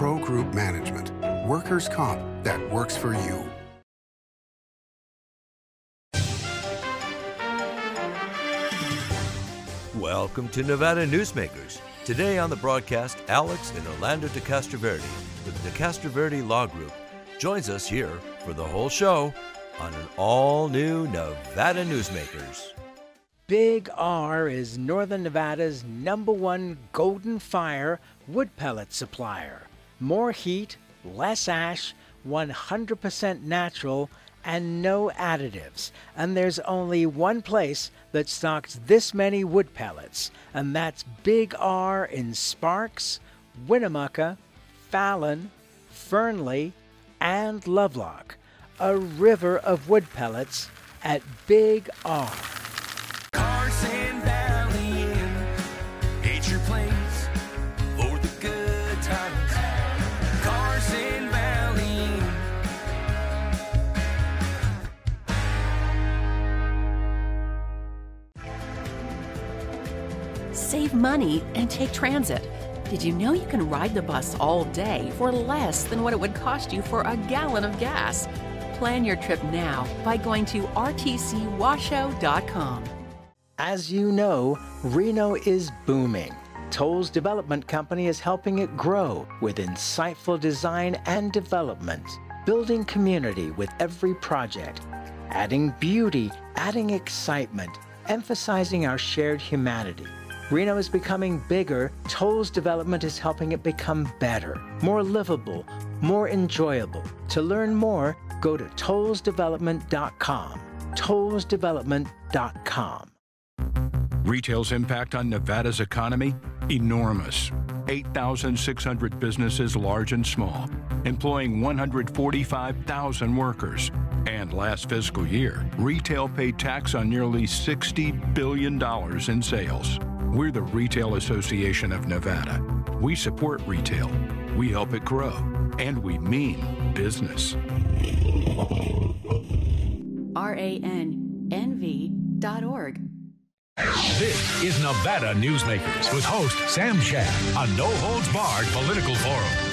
Pro Group Management. Workers' comp that works for you. Welcome to Nevada Newsmakers. Today on the broadcast, Alex and Orlando de Castroverde with the de Castroverde Law Group joins us here for the whole show on an all-new Nevada Newsmakers. Big R is Northern Nevada's number one golden fire wood pellet supplier. More heat, less ash, 100% natural, and no additives. And there's only one place that stocks this many wood pellets, and that's Big R in Sparks, Winnemucca, Fallon, Fernley, and Lovelock. A river of wood pellets at Big R. money and take transit. Did you know you can ride the bus all day for less than what it would cost you for a gallon of gas? Plan your trip now by going to rtcwashoe.com. As you know, Reno is booming. Tolles Development Company is helping it grow with insightful design and development, building community with every project, adding beauty, adding excitement, emphasizing our shared humanity. Reno is becoming bigger. Tolles Development is helping it become better, more livable, more enjoyable. To learn more, go to tollesdevelopment.com. Tollesdevelopment.com. Retail's impact on Nevada's economy? Enormous. 8,600 businesses, large and small, employing 145,000 workers. And last fiscal year, retail paid tax on nearly $60 billion in sales. We're the Retail Association of Nevada. We support retail, we help it grow, and we mean business. ranv.org. This is Nevada Newsmakers with host Sam Shad on No Holds Barred Political Forum.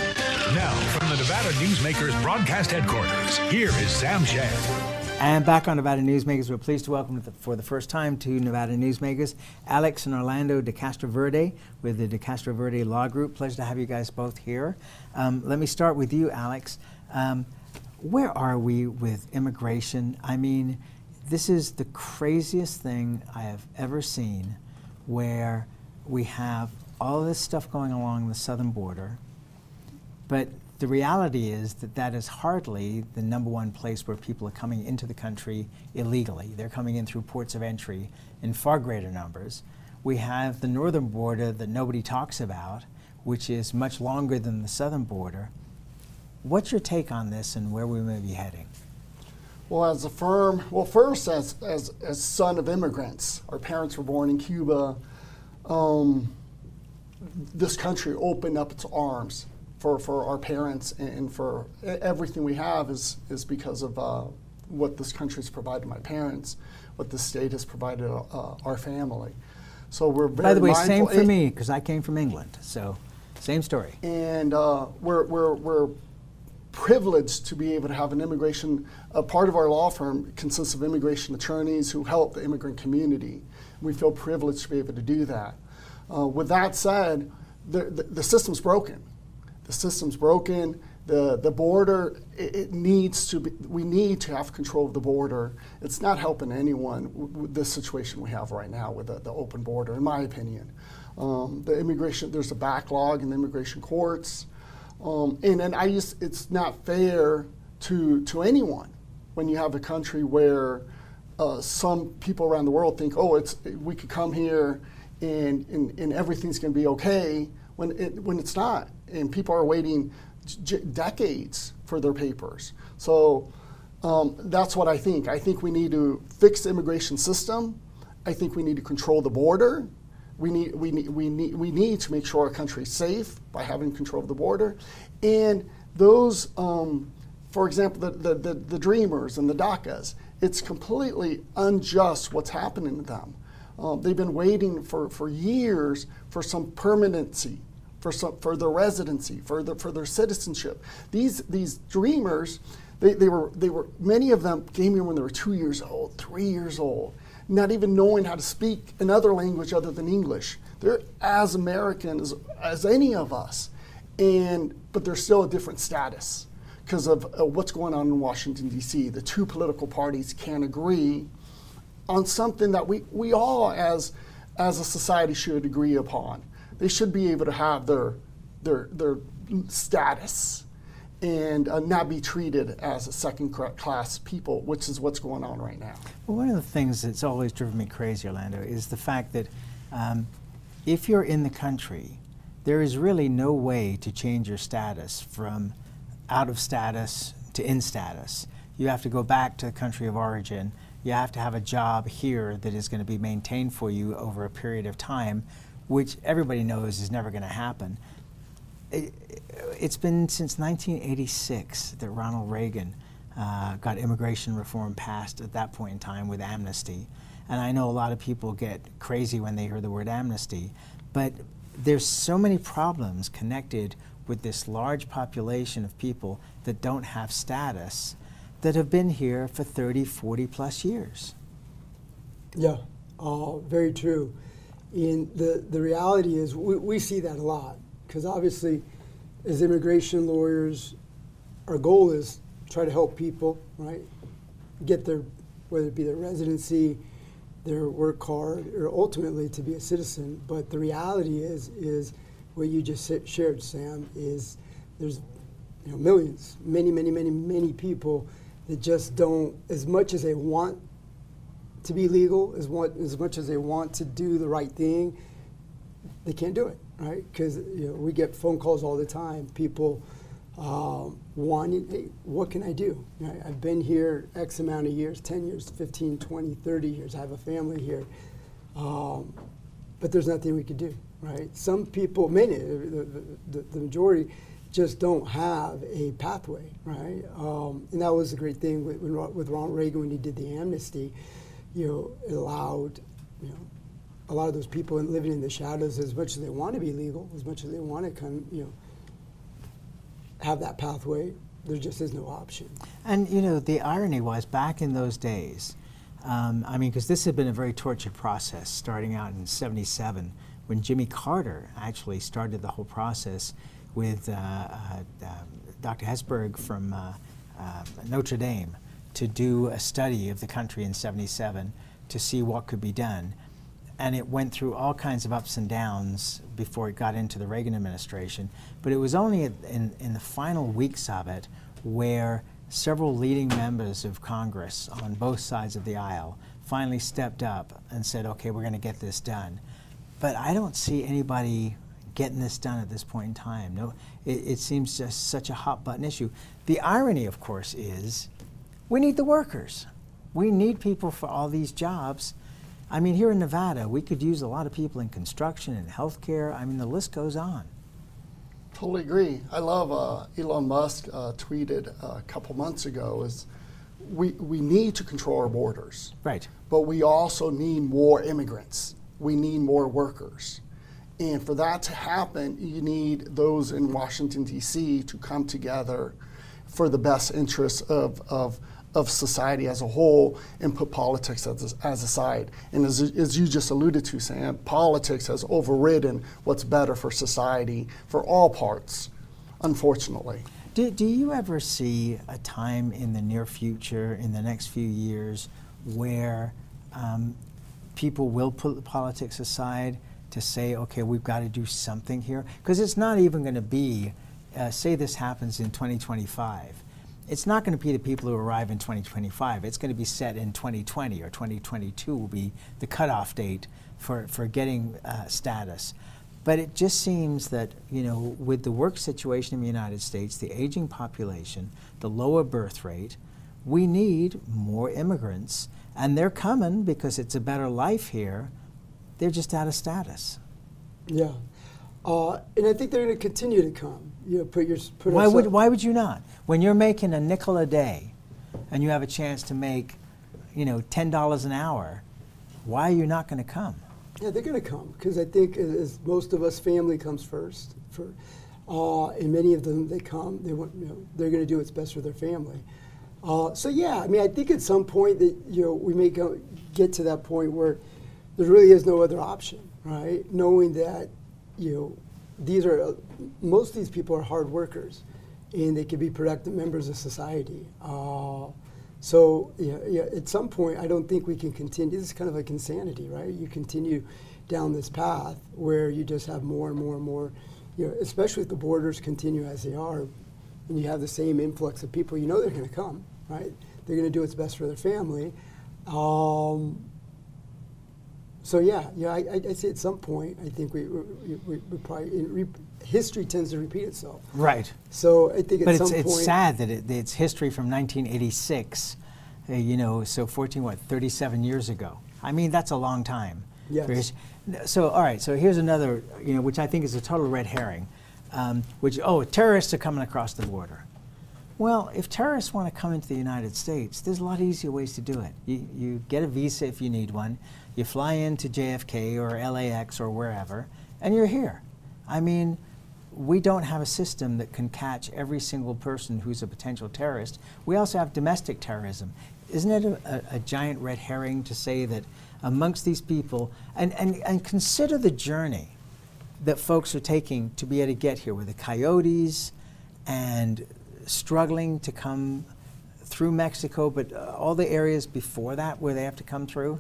Now, from the Nevada Newsmakers broadcast headquarters, here is Sam Shad. And back on Nevada Newsmakers, we're pleased to welcome the, for the first time to Nevada Newsmakers Alex and Orlando de Castroverde with the de Castroverde Law Group. Pleasure to have you guys both here. Um, let me start with you, Alex. Um, where are we with immigration? I mean, this is the craziest thing I have ever seen where we have all this stuff going along the southern border, but the reality is that that is hardly the number one place where people are coming into the country illegally. They're coming in through ports of entry in far greater numbers. We have the northern border that nobody talks about, which is much longer than the southern border. What's your take on this and where we may be heading? Well, as a firm, well, first, as, as, as son of immigrants, our parents were born in Cuba. Um, this country opened up its arms for, for our parents and for everything we have is, is because of uh, what this country has provided my parents, what the state has provided uh, our family. So we're very By the way, mindful- same for me because I came from England. So, same story. and uh, we're, we're, we're privileged to be able to have an immigration. A part of our law firm consists of immigration attorneys who help the immigrant community. We feel privileged to be able to do that. Uh, with that said, the, the, the system's broken. The system's broken. The, the border, it, it needs to be, we need to have control of the border. It's not helping anyone with this situation we have right now with the, the open border, in my opinion. Um, the immigration, there's a backlog in the immigration courts. Um, and and I just, it's not fair to, to anyone when you have a country where uh, some people around the world think, oh, it's, we could come here and, and, and everything's going to be okay when, it, when it's not. And people are waiting decades for their papers. So um, that's what I think. I think we need to fix the immigration system. I think we need to control the border. We need, we, need, we, need, we need to make sure our country is safe by having control of the border. And those, um, for example, the, the, the, the Dreamers and the DACAs, it's completely unjust what's happening to them. Um, they've been waiting for, for years for some permanency for some, their residency, for their citizenship. These these dreamers, they, they were they were many of them came here when they were two years old, three years old, not even knowing how to speak another language other than English. They're as American as, as any of us, and but they're still a different status because of uh, what's going on in Washington D.C. The two political parties can't agree on something that we, we all as as a society should agree upon. They should be able to have their their their status and uh, not be treated as a second class people, which is what's going on right now. Well, one of the things that's always driven me crazy, Orlando, is the fact that um, if you're in the country, there is really no way to change your status from out of status to in status. You have to go back to the country of origin. You have to have a job here that is going to be maintained for you over a period of time, which everybody knows is never going to happen. It, it's been since 1986 that Ronald Reagan uh, got immigration reform passed at that point in time with amnesty. And I know a lot of people get crazy when they hear the word amnesty, but there's so many problems connected with this large population of people that don't have status that have been here for 30, 40 plus years. Yeah, uh, very true. And the, the reality is, we, we see that a lot because obviously, as immigration lawyers, our goal is try to help people, right? Get their, whether it be their residency, their work card, or ultimately to be a citizen. But the reality is, is what you just shared, Sam, is there's you know, millions, many, many, many, many people that just don't, as much as they want to be legal, as, as much as they want to do the right thing, they can't do it, right? Because you know, we get phone calls all the time. People um, wanting, hey, what can I do? I've been here X amount of years 10 years, 15, 20, 30 years. I have a family here. Um, but there's nothing we could do, right? Some people, many, the, the, the majority, just don't have a pathway, right? Um, and that was the great thing with, with Ronald Reagan when he did the amnesty. You know, allowed, you know, a lot of those people living in the shadows as much as they want to be legal, as much as they want to come, you know, have that pathway. There just is no option. And you know, the irony was back in those days. Um, I mean, because this had been a very tortured process, starting out in '77 when Jimmy Carter actually started the whole process with uh, uh, um, Dr. Hesburgh from uh, um, Notre Dame to do a study of the country in '77 to see what could be done. And it went through all kinds of ups and downs before it got into the Reagan administration. But it was only in, in the final weeks of it where several leading members of Congress on both sides of the aisle finally stepped up and said, okay, we're going to get this done. But I don't see anybody getting this done at this point in time. No, it, it seems just such a hot button issue. The irony, of course, is we need the workers. We need people for all these jobs. I mean, here in Nevada, we could use a lot of people in construction and healthcare. I mean, the list goes on. Totally agree. I love uh, Elon Musk uh, tweeted a couple months ago is we, we need to control our borders. Right. But we also need more immigrants. We need more workers. And for that to happen, you need those in Washington, D.C. to come together for the best interests of, of, of society as a whole and put politics as, as aside. And as, as you just alluded to, Sam, politics has overridden what's better for society for all parts, unfortunately. Do, do you ever see a time in the near future, in the next few years, where um, people will put politics aside to say, okay, we've got to do something here? Because it's not even going to be, uh, say this happens in 2025. It's not going to be the people who arrive in 2025. It's going to be set in 2020 or 2022 will be the cutoff date for, for getting uh, status. But it just seems that, you know, with the work situation in the United States, the aging population, the lower birth rate, we need more immigrants. And they're coming because it's a better life here. They're just out of status. Yeah. Uh, and I think they're going to continue to come. You know, put your put Why would, why would you not? When you're making a nickel a day and you have a chance to make, you know, $10 an hour, why are you not going to come? Yeah, they're going to come because I think as, as most of us, family comes first. For uh, and many of them, they come. They want, you know, they're going to do what's best for their family. Uh, so yeah, I mean, I think at some point that you know we may go, get to that point where there really is no other option, right? Knowing that you know these are uh, most of these people are hard workers, and they can be productive members of society. Uh, so yeah, yeah, at some point, I don't think we can continue. This is kind of like insanity, right? You continue down this path where you just have more and more and more, you know, especially if the borders continue as they are, and you have the same influx of people. You know they're going to come, right? They're going to do what's best for their family. Um, so yeah, yeah, I, I, I say at some point, I think we we, we, we probably in re, history tends to repeat itself. Right. So I think at But some it's, point, it's sad that it, it's history from 1986, uh, you know, so 14, what, 37 years ago. I mean, that's a long time. Yes. So, all right, so here's another, you know, which I think is a total red herring, um, which, oh, terrorists are coming across the border. Well, if terrorists want to come into the United States, there's a lot easier ways to do it. You, you get a visa if you need one, you fly into JFK or LAX or wherever, and you're here. I mean, we don't have a system that can catch every single person who's a potential terrorist. We also have domestic terrorism. Isn't it a, a, a giant red herring to say that amongst these people, and, and, and consider the journey that folks are taking to be able to get here with the coyotes and struggling to come through Mexico, but uh, all the areas before that where they have to come through.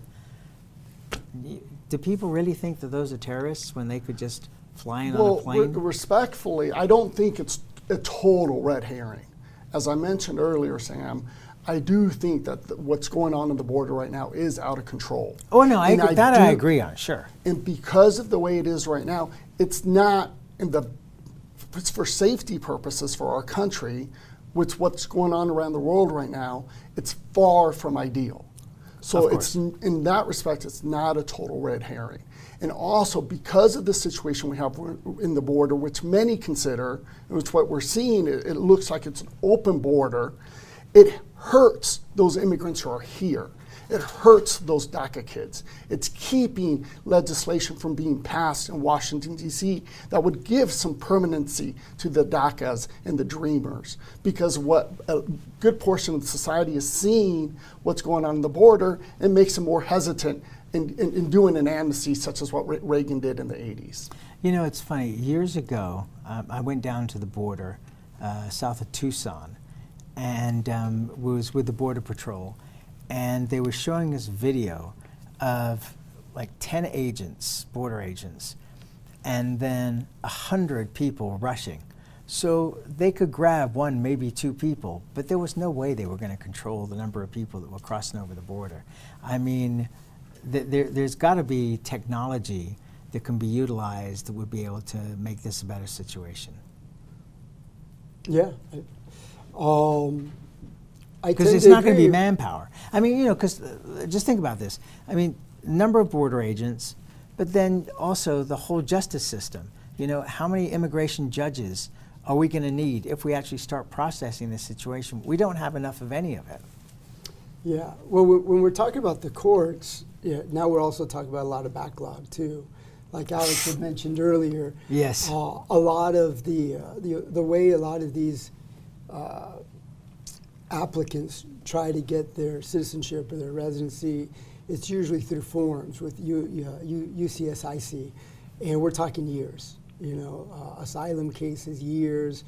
Do people really think that those are terrorists when they could just fly in on Well, a plane? re- respectfully, I don't think it's a total red herring. As I mentioned earlier, Sam, I do think that th- what's going on on the border right now is out of control. oh no, I agree. that I agree on. Sure. And because of the way it is right now, it's not in the it's for safety purposes for our country, with what's going on around the world right now, it's far from ideal. So it's in that respect, it's not a total red herring. And also because of the situation we have in the border, which many consider, and it's what we're seeing, it, it looks like it's an open border. It hurts those immigrants who are here. It hurts those DACA kids. It's keeping legislation from being passed in Washington, D.C. that would give some permanency to the DACAs and the Dreamers. Because what a good portion of society is seeing what's going on in the border, it makes them more hesitant in, in, in doing an amnesty such as what Re- Reagan did in the 80s. You know, it's funny. Years ago, um, I went down to the border uh, south of Tucson and um, was with the Border Patrol. And they were showing us video of like 10 agents, border agents, and then 100 people rushing. So they could grab one, maybe two people, but there was no way they were going to control the number of people that were crossing over the border. I mean, th- there, there's got to be technology that can be utilized that would be able to make this a better situation. yeah. Um, Because it's not going to be manpower. I mean, you know, because just think about this. I mean, number of border agents, but then also the whole justice system. You know, how many immigration judges are we going to need if we actually start processing this situation? We don't have enough of any of it. Yeah. Well, we- when we're talking about the courts, yeah, now we're also talking about a lot of backlog too. Like Alex had mentioned earlier. Yes. Uh, a lot of the, uh, the the way a lot of these uh, applicants try to get their citizenship or their residency, it's usually through forms with U, U, UCSIC, and we're talking years. You know, uh, asylum cases, years.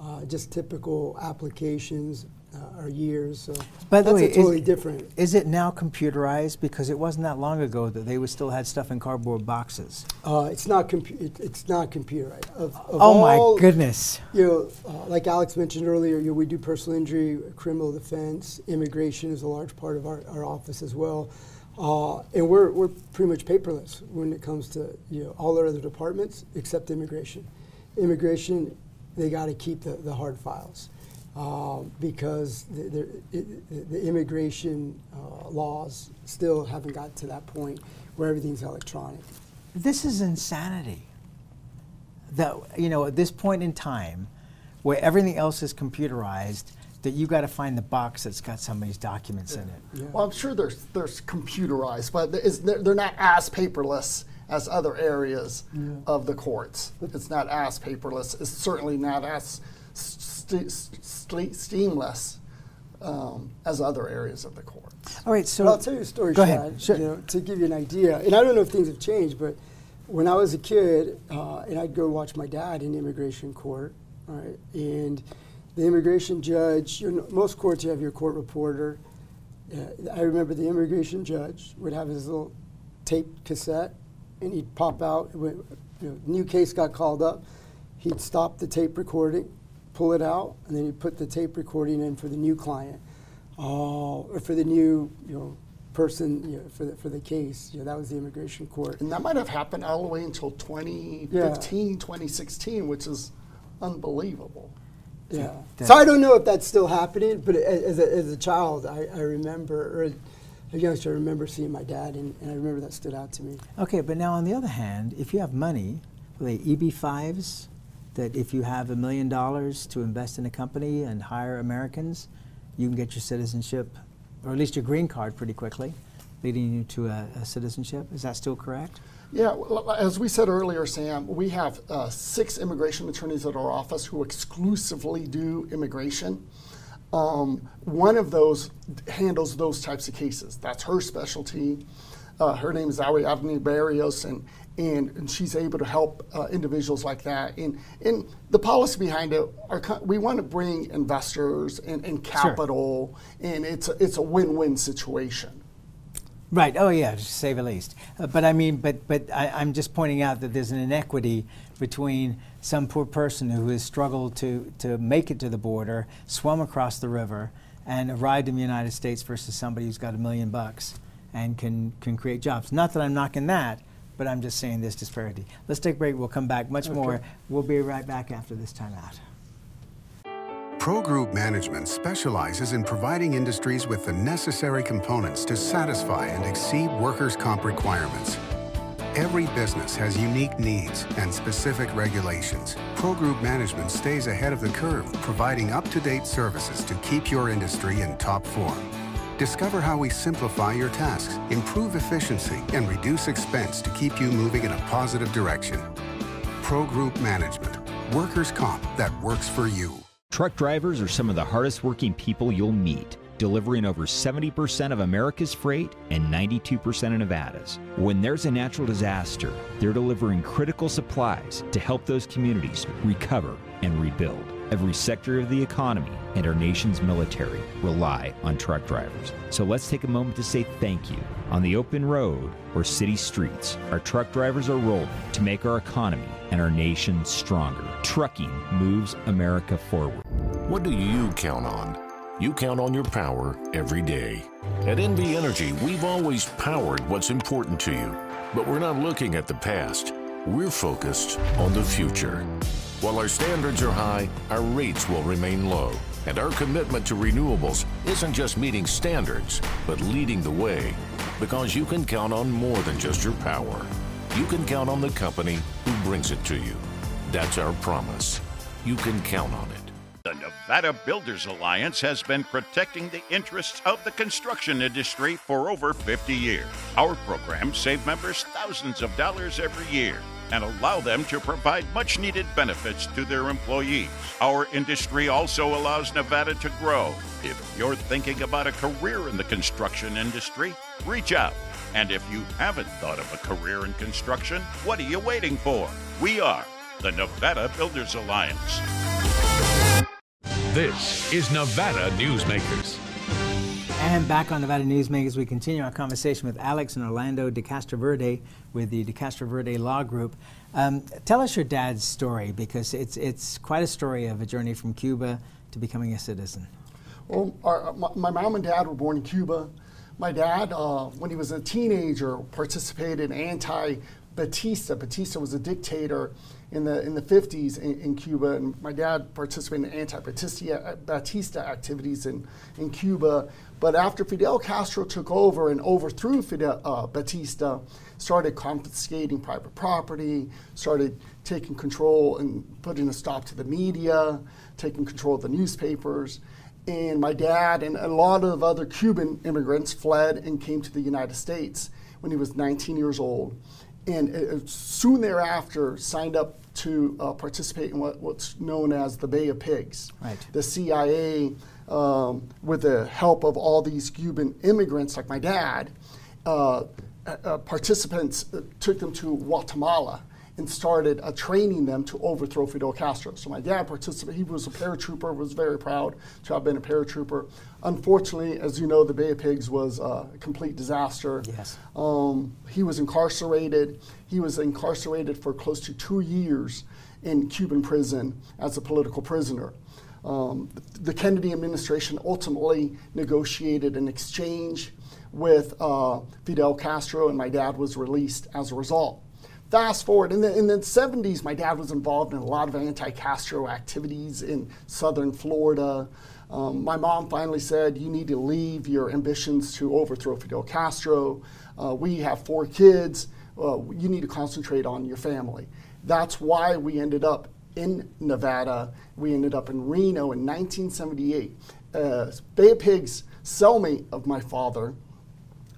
Uh, just typical applications uh, are years. So By the that's way, totally is, different. Is it now computerized? Because it wasn't that long ago that they would still had stuff in cardboard boxes. Uh, it's not compu- it, it's not computerized. Of, of oh all, my goodness! You know, uh, like Alex mentioned earlier, you know, we do personal injury, criminal defense, immigration is a large part of our, our office as well, uh, and we're we're pretty much paperless when it comes to you know all our other departments except immigration. Immigration, they got to keep the, the hard files. Uh, because the, the, it, the immigration uh, laws still haven't got to that point where everything's electronic. This is insanity. That you know, at this point in time, where everything else is computerized, that you got to find the box that's got somebody's documents in it. Well, I'm sure there's there's computerized, but it's, they're, they're not as paperless as other areas of the courts. It's not as paperless. It's certainly not as st- st- seamless um, as other areas of the court. All right, so Well, I'll tell you a story, Go Shad, ahead. Sure. you know, to give you an idea. And I don't know if things have changed, but when I was a kid, uh, and I'd go watch my dad in immigration court, all right, and the immigration judge, you know, most courts you have your court reporter. Uh, I remember the immigration judge would have his little tape cassette, and he'd pop out. When, you know, new case got called up, he'd stop the tape recording, pull it out, and then he'd put the tape recording in for the new client, oh, or for the new, you know, person you know, for the for the case. You know, that was the immigration court. And that might have happened all the way until 2015, 2016, which is unbelievable. Yeah. that- So I don't know if that's still happening, but as a, as a child, I, I remember, or a youngster, I remember seeing my dad, and, and I remember that stood out to me. Okay, but now on the other hand, if you have money, are they EB5s that if you have a million dollars to invest in a company and hire Americans, you can get your citizenship, or at least your green card pretty quickly, leading you to a, a citizenship? Is that still correct? Yeah, as we said earlier, Sam, we have uh, six immigration attorneys at our office who exclusively do immigration. Um, one of those handles those types of cases. That's her specialty. Uh, her name is Awi Avni Barrios, and, and, and she's able to help uh, individuals like that. And, and the policy behind it, co- we want to bring investors and, and capital, and it's a, it's a win-win situation. Right. Oh, yeah, to say the least. Uh, but I mean, but but I, I'm just pointing out that there's an inequity between some poor person who has struggled to to make it to the border, swum across the river, and arrived in the United States versus somebody who's got a million bucks and can can create jobs. Not that I'm knocking that, but I'm just saying this disparity. Let's take a break. We'll come back much more. We'll be right back after this timeout. Pro Group Management specializes in providing industries with the necessary components to satisfy and exceed workers' comp requirements. Every business has unique needs and specific regulations. Pro Group Management stays ahead of the curve, providing up to date services to keep your industry in top form. Discover how we simplify your tasks, improve efficiency, and reduce expense to keep you moving in a positive direction. Pro Group Management, workers' comp that works for you. Truck drivers are some of the hardest working people you'll meet, delivering over 70% of America's freight and 92% of Nevada's. When there's a natural disaster, they're delivering critical supplies to help those communities recover and rebuild. Every sector of the economy and our nation's military rely on truck drivers. So let's take a moment to say thank you. On the open road or city streets, our truck drivers are rolling to make our economy and our nation stronger. Trucking moves America forward. What do you count on? You count on your power every day. At NV Energy, we've always powered what's important to you, but we're not looking at the past. We're focused on the future. While our standards are high, our rates will remain low. And our commitment to renewables isn't just meeting standards, but leading the way. Because you can count on more than just your power. You can count on the company who brings it to you. That's our promise. You can count on it. The Nevada Builders Alliance has been protecting the interests of the construction industry for over 50 years. Our programs save members thousands of dollars every year and allow them to provide much needed benefits to their employees. Our industry also allows Nevada to grow. If you're thinking about a career in the construction industry, reach out. And if you haven't thought of a career in construction, what are you waiting for? We are the Nevada Builders Alliance. This is Nevada Newsmakers. And back on Nevada Newsmakers, we continue our conversation with Alex and Orlando de Castroverde with the de Castroverde Law Group. Um, tell us your dad's story because it's it's quite a story of a journey from Cuba to becoming a citizen. Well, our, my, my mom and dad were born in Cuba. My dad, uh, when he was a teenager, participated in anti-Batista. Batista was a dictator in the in the 50s in, in Cuba, and my dad participated in anti-Batista Batista activities in, in Cuba. But after Fidel Castro took over and overthrew Fidel, uh, Batista, started confiscating private property, started taking control and putting a stop to the media, taking control of the newspapers. And my dad and a lot of other Cuban immigrants fled and came to the United States when he was 19 years old. and uh, soon thereafter signed up to uh, participate in what, what's known as the Bay of Pigs. Right. The CIA, um, with the help of all these Cuban immigrants like my dad, uh, uh, participants uh, took them to Guatemala and started uh, training them to overthrow Fidel Castro. So my dad participated. He was a paratrooper. Was very proud to have been a paratrooper. Unfortunately, as you know, the Bay of Pigs was uh, a complete disaster. Yes. Um, he was incarcerated. He was incarcerated for close to two years in Cuban prison as a political prisoner. Um, the Kennedy administration ultimately negotiated an exchange with uh, Fidel Castro, and my dad was released as a result. Fast forward, in the, in the 70s, my dad was involved in a lot of anti Castro activities in southern Florida. Um, my mom finally said, You need to leave your ambitions to overthrow Fidel Castro. Uh, we have four kids. Uh, you need to concentrate on your family. That's why we ended up in Nevada. We ended up in Reno in 1978. Uh, Bay of Pigs cellmate of my father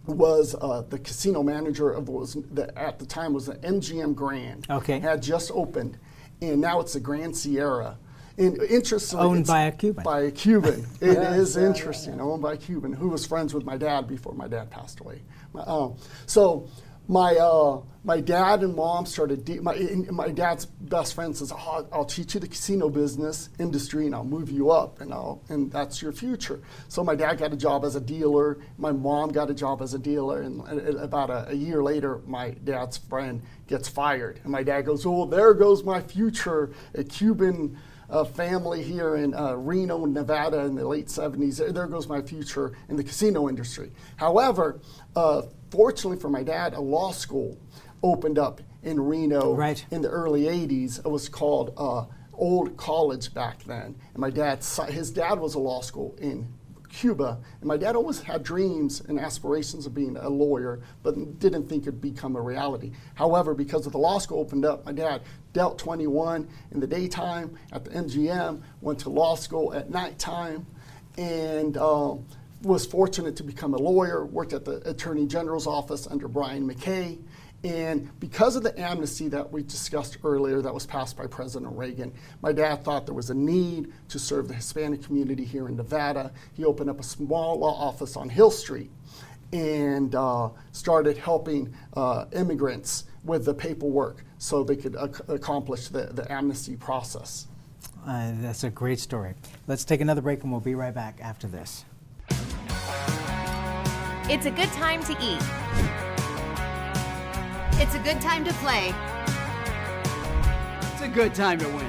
was uh, the casino manager of what was the, at the time was the MGM Grand. Okay. Had just opened, and now it's the Grand Sierra. And interestingly, Owned by a Cuban. By a Cuban. It is Yes, yeah, interesting. Owned by a Cuban who was friends with my dad before my dad passed away. Uh, so my uh, my dad and mom started. De- my my dad's best friend says, oh, "I'll- "I'll teach you the casino business industry, and I'll move you up, and I'll and that's your future." So my dad got a job as a dealer. My mom got a job as a dealer, and about a, a year later, my dad's friend gets fired, and my dad goes, "Oh, there goes my future, a Cuban." uh, family here in uh, Reno, Nevada in the late 70s. There, there goes my future in the casino industry. However, uh, fortunately for my dad, a law school opened up in Reno Right. in the early 80s. It was called uh, Old College back then. And my dad, his dad was a law school in Cuba, and my dad always had dreams and aspirations of being a lawyer, but didn't think it'd become a reality. However, because of the law school opened up, my dad dealt 21 in the daytime at the MGM, went to law school at nighttime, and um, was fortunate to become a lawyer, worked at the Attorney General's office under Brian McKay. And because of the amnesty that we discussed earlier that was passed by President Reagan, my dad thought there was a need to serve the Hispanic community here in Nevada. He opened up a small law office on Hill Street and uh, started helping uh, immigrants with the paperwork so they could ac- accomplish the, the amnesty process. Uh, that's a great story. Let's take another break and we'll be right back after this. It's a good time to eat. It's a good time to play. It's a good time to win.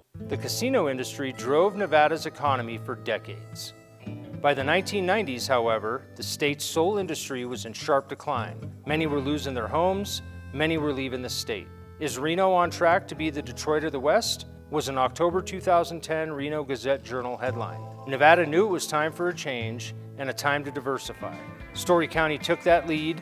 The casino industry drove Nevada's economy for decades. By the 1990s, however, the state's sole industry was in sharp decline. Many were losing their homes, many were leaving the state. Is Reno on track to be the Detroit of the West? Was an October 2010 Reno Gazette Journal headline. Nevada knew it was time for a change and a time to diversify. Storey County took that lead,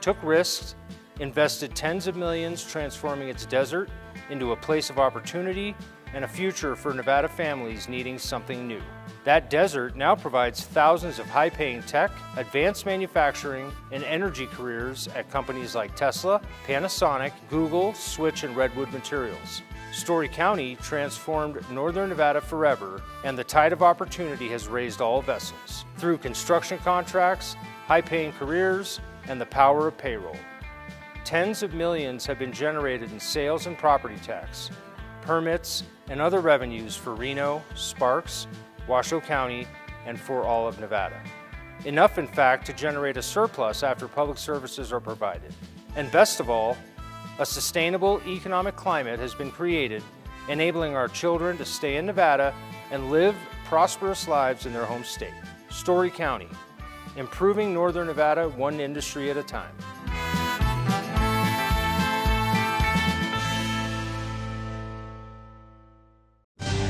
took risks, invested tens of millions transforming its desert into a place of opportunity and a future for Nevada families needing something new. That desert now provides thousands of high paying tech, advanced manufacturing, and energy careers at companies like Tesla, Panasonic, Google, Switch, and Redwood Materials. Storey County transformed Northern Nevada forever, and the tide of opportunity has raised all vessels through construction contracts, high paying careers, and the power of payroll. Tens of millions have been generated in sales and property tax, permits, and other revenues for Reno, Sparks, Washoe County, and for all of Nevada. Enough, in fact, to generate a surplus after public services are provided. And best of all, a sustainable economic climate has been created, enabling our children to stay in Nevada and live prosperous lives in their home state. Storey County, improving Northern Nevada one industry at a time.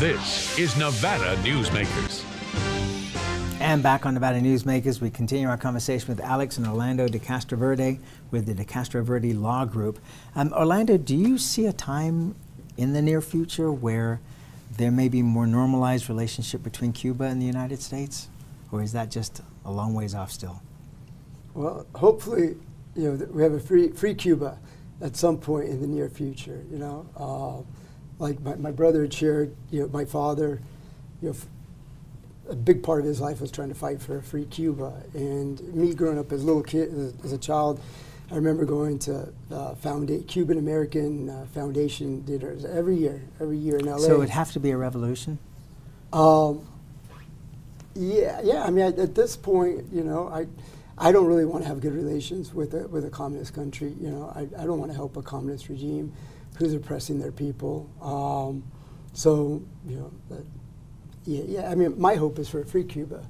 This is Nevada Newsmakers. And back on Nevada Newsmakers, we continue our conversation with Alex and Orlando de Castroverde with the de Castroverde Law Group. Um, Orlando, do you see a time in the near future where there may be more normalized relationship between Cuba and the United States, or is that just a long ways off still? Well, hopefully, you know, we have a free free Cuba at some point in the near future. You know, uh, like my, my brother had shared, you know, my father, you know, a big part of his life was trying to fight for a free Cuba. And me growing up as a little kid, as, as a child, I remember going to uh, founda- Cuban American uh, Foundation dinners every year, every year in LA. So it would have to be a revolution? Um, yeah, yeah. I mean, at, at this point, you know, I, I don't really want to have good relations with a, with a communist country. You know, I, I don't want to help a communist regime who's oppressing their people. Um, so, you know, that, yeah, yeah. I mean, my hope is for a free Cuba,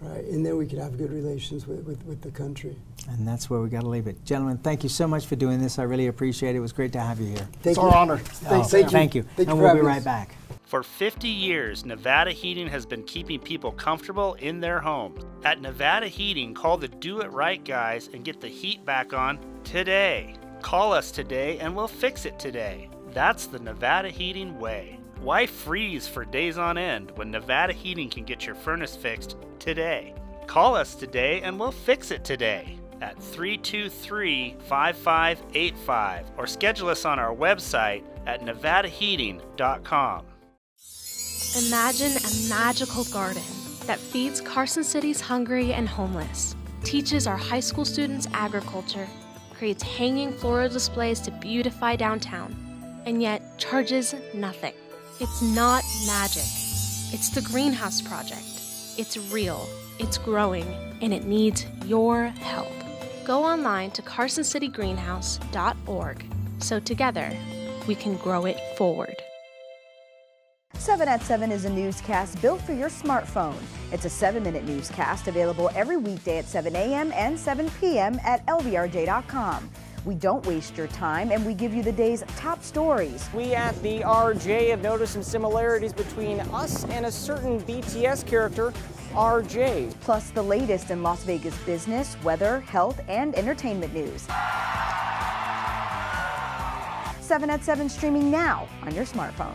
right? And then we could have good relations with, with, with the country. And that's where we got to leave it. Gentlemen, thank you so much for doing this. I really appreciate it. It was great to have you here. Thank It's you. our honor. Oh, Thanks. thank you. Thank you. Thank and for we'll be right us. back. For 50 years, Nevada Heating has been keeping people comfortable in their homes. At Nevada Heating, call the Do It Right guys and get the heat back on today. Call us today and we'll fix it today. That's the Nevada Heating way. Why freeze for days on end when Nevada Heating can get your furnace fixed today? Call us today and we'll fix it today at 323 5585 or schedule us on our website at nevadaheating.com. Imagine a magical garden that feeds Carson City's hungry and homeless, teaches our high school students agriculture, creates hanging floral displays to beautify downtown, and yet charges nothing. It's not magic. It's the Greenhouse Project. It's real, it's growing, and it needs your help. Go online to carsoncitygreenhouse.org so together we can grow it forward. 7 at 7 is a newscast built for your smartphone. It's a seven minute newscast available every weekday at 7 a.m. and 7 p.m. at lvrj.com. We don't waste your time and we give you the day's top stories. We at the RJ have noticed some similarities between us and a certain BTS character, RJ. Plus, the latest in Las Vegas business, weather, health, and entertainment news. 7 at 7 streaming now on your smartphone.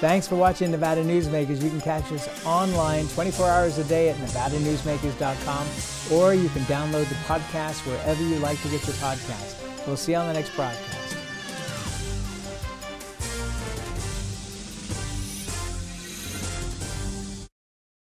Thanks for watching Nevada Newsmakers. You can catch us online 24 hours a day at nevadanewsmakers.com or you can download the podcast wherever you like to get your podcast. We'll see you on the next broadcast.